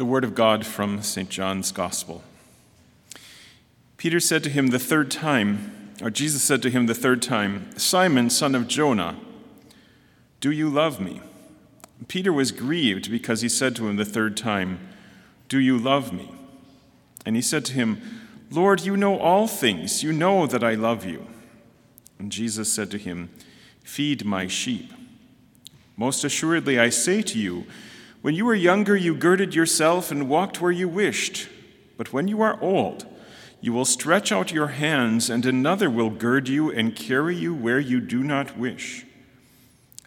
The word of God from St. John's Gospel. Peter said to him the third time, or Jesus said to him the third time, Simon, son of Jonah, do you love me? Peter was grieved because he said to him the third time, Do you love me? And he said to him, Lord, you know all things. You know that I love you. And Jesus said to him, Feed my sheep. Most assuredly, I say to you, when you were younger, you girded yourself and walked where you wished. But when you are old, you will stretch out your hands, and another will gird you and carry you where you do not wish.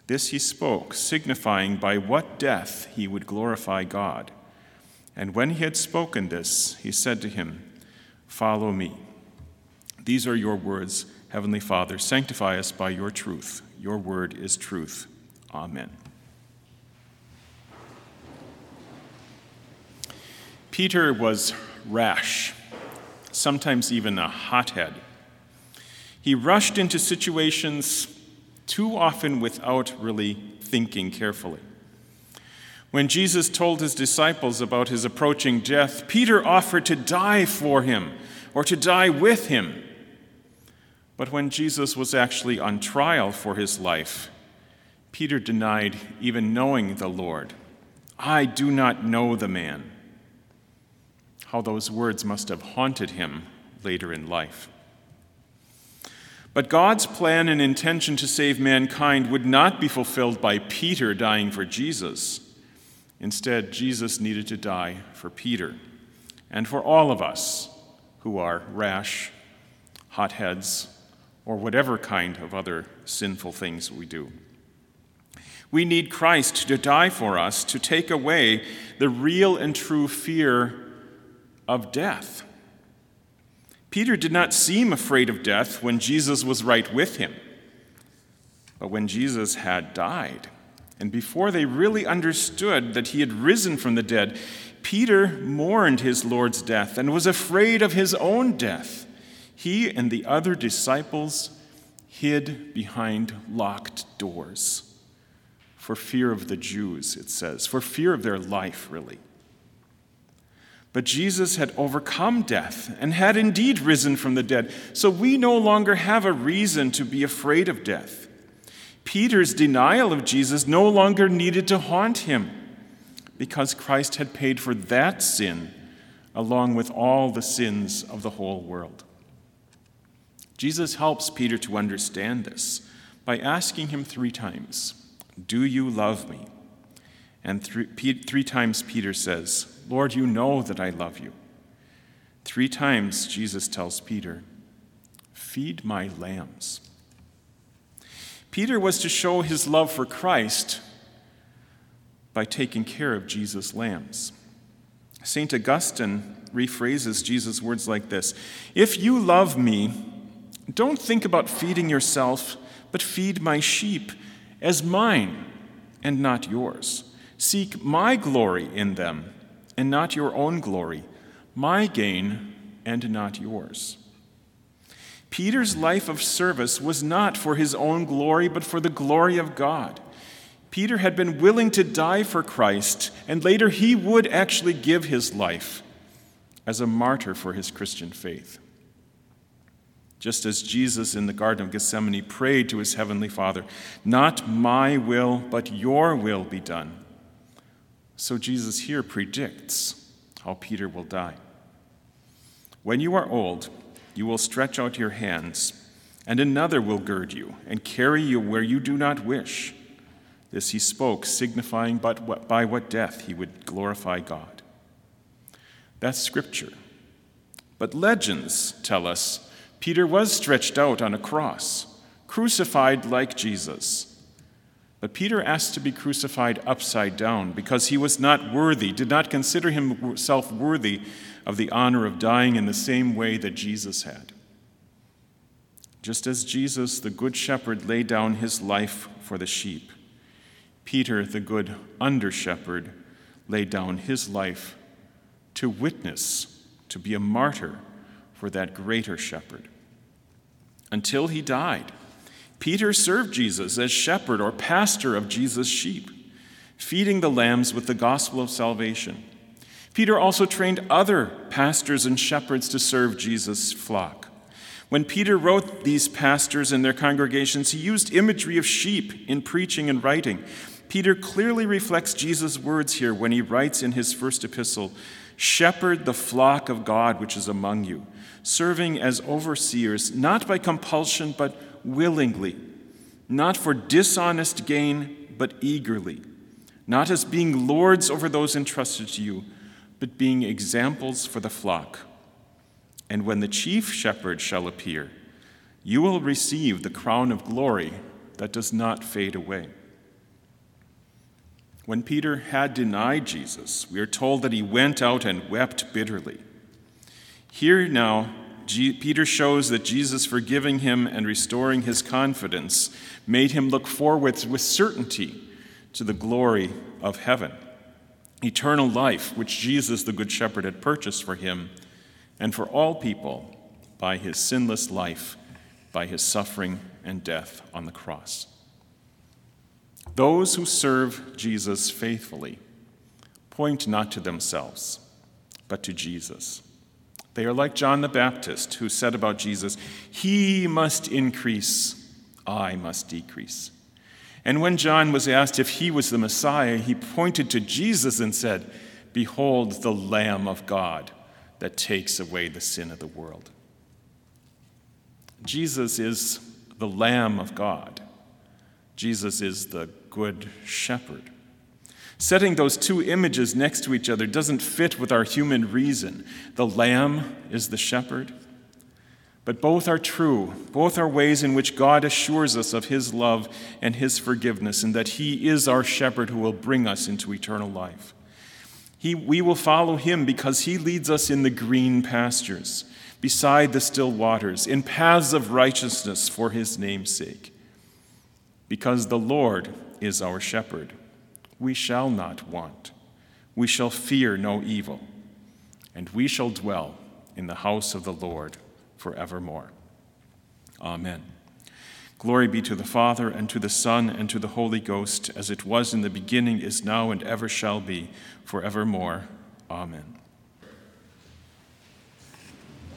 This he spoke, signifying by what death he would glorify God. And when he had spoken this, he said to him, Follow me. These are your words, Heavenly Father. Sanctify us by your truth. Your word is truth. Amen. Peter was rash, sometimes even a hothead. He rushed into situations too often without really thinking carefully. When Jesus told his disciples about his approaching death, Peter offered to die for him or to die with him. But when Jesus was actually on trial for his life, Peter denied even knowing the Lord. I do not know the man how those words must have haunted him later in life. But God's plan and intention to save mankind would not be fulfilled by Peter dying for Jesus. Instead, Jesus needed to die for Peter and for all of us who are rash, hotheads, or whatever kind of other sinful things we do. We need Christ to die for us to take away the real and true fear of death. Peter did not seem afraid of death when Jesus was right with him. But when Jesus had died, and before they really understood that he had risen from the dead, Peter mourned his Lord's death and was afraid of his own death. He and the other disciples hid behind locked doors for fear of the Jews, it says, for fear of their life, really. But Jesus had overcome death and had indeed risen from the dead, so we no longer have a reason to be afraid of death. Peter's denial of Jesus no longer needed to haunt him because Christ had paid for that sin along with all the sins of the whole world. Jesus helps Peter to understand this by asking him three times, Do you love me? And three, three times Peter says, Lord, you know that I love you. Three times Jesus tells Peter, Feed my lambs. Peter was to show his love for Christ by taking care of Jesus' lambs. St. Augustine rephrases Jesus' words like this If you love me, don't think about feeding yourself, but feed my sheep as mine and not yours. Seek my glory in them and not your own glory, my gain and not yours. Peter's life of service was not for his own glory, but for the glory of God. Peter had been willing to die for Christ, and later he would actually give his life as a martyr for his Christian faith. Just as Jesus in the Garden of Gethsemane prayed to his heavenly Father, Not my will, but your will be done. So Jesus here predicts how Peter will die. When you are old, you will stretch out your hands, and another will gird you and carry you where you do not wish. This he spoke, signifying but by what death he would glorify God. That's scripture. But legends tell us Peter was stretched out on a cross, crucified like Jesus. But Peter asked to be crucified upside down because he was not worthy, did not consider himself worthy of the honor of dying in the same way that Jesus had. Just as Jesus, the Good Shepherd, laid down his life for the sheep, Peter, the good under shepherd, laid down his life to witness, to be a martyr for that greater shepherd. Until he died Peter served Jesus as shepherd or pastor of Jesus' sheep, feeding the lambs with the gospel of salvation. Peter also trained other pastors and shepherds to serve Jesus' flock. When Peter wrote these pastors and their congregations, he used imagery of sheep in preaching and writing. Peter clearly reflects Jesus' words here when he writes in his first epistle Shepherd the flock of God which is among you, serving as overseers, not by compulsion, but willingly, not for dishonest gain, but eagerly, not as being lords over those entrusted to you, but being examples for the flock. And when the chief shepherd shall appear, you will receive the crown of glory that does not fade away. When Peter had denied Jesus, we are told that he went out and wept bitterly. Here now, Peter shows that Jesus forgiving him and restoring his confidence made him look forward with certainty to the glory of heaven, eternal life, which Jesus, the Good Shepherd, had purchased for him and for all people by his sinless life, by his suffering and death on the cross. Those who serve Jesus faithfully point not to themselves, but to Jesus. They are like John the Baptist, who said about Jesus, He must increase, I must decrease. And when John was asked if he was the Messiah, he pointed to Jesus and said, Behold the Lamb of God that takes away the sin of the world. Jesus is the Lamb of God. Jesus is the Good Shepherd. Setting those two images next to each other doesn't fit with our human reason. The Lamb is the shepherd, but both are true. Both are ways in which God assures us of His love and His forgiveness, and that He is our shepherd who will bring us into eternal life. He, we will follow Him because He leads us in the green pastures, beside the still waters, in paths of righteousness for His name's sake. Because the Lord is our shepherd, we shall not want. We shall fear no evil, and we shall dwell in the house of the Lord forevermore. Amen. Glory be to the Father, and to the Son, and to the Holy Ghost, as it was in the beginning, is now, and ever shall be, forevermore. Amen.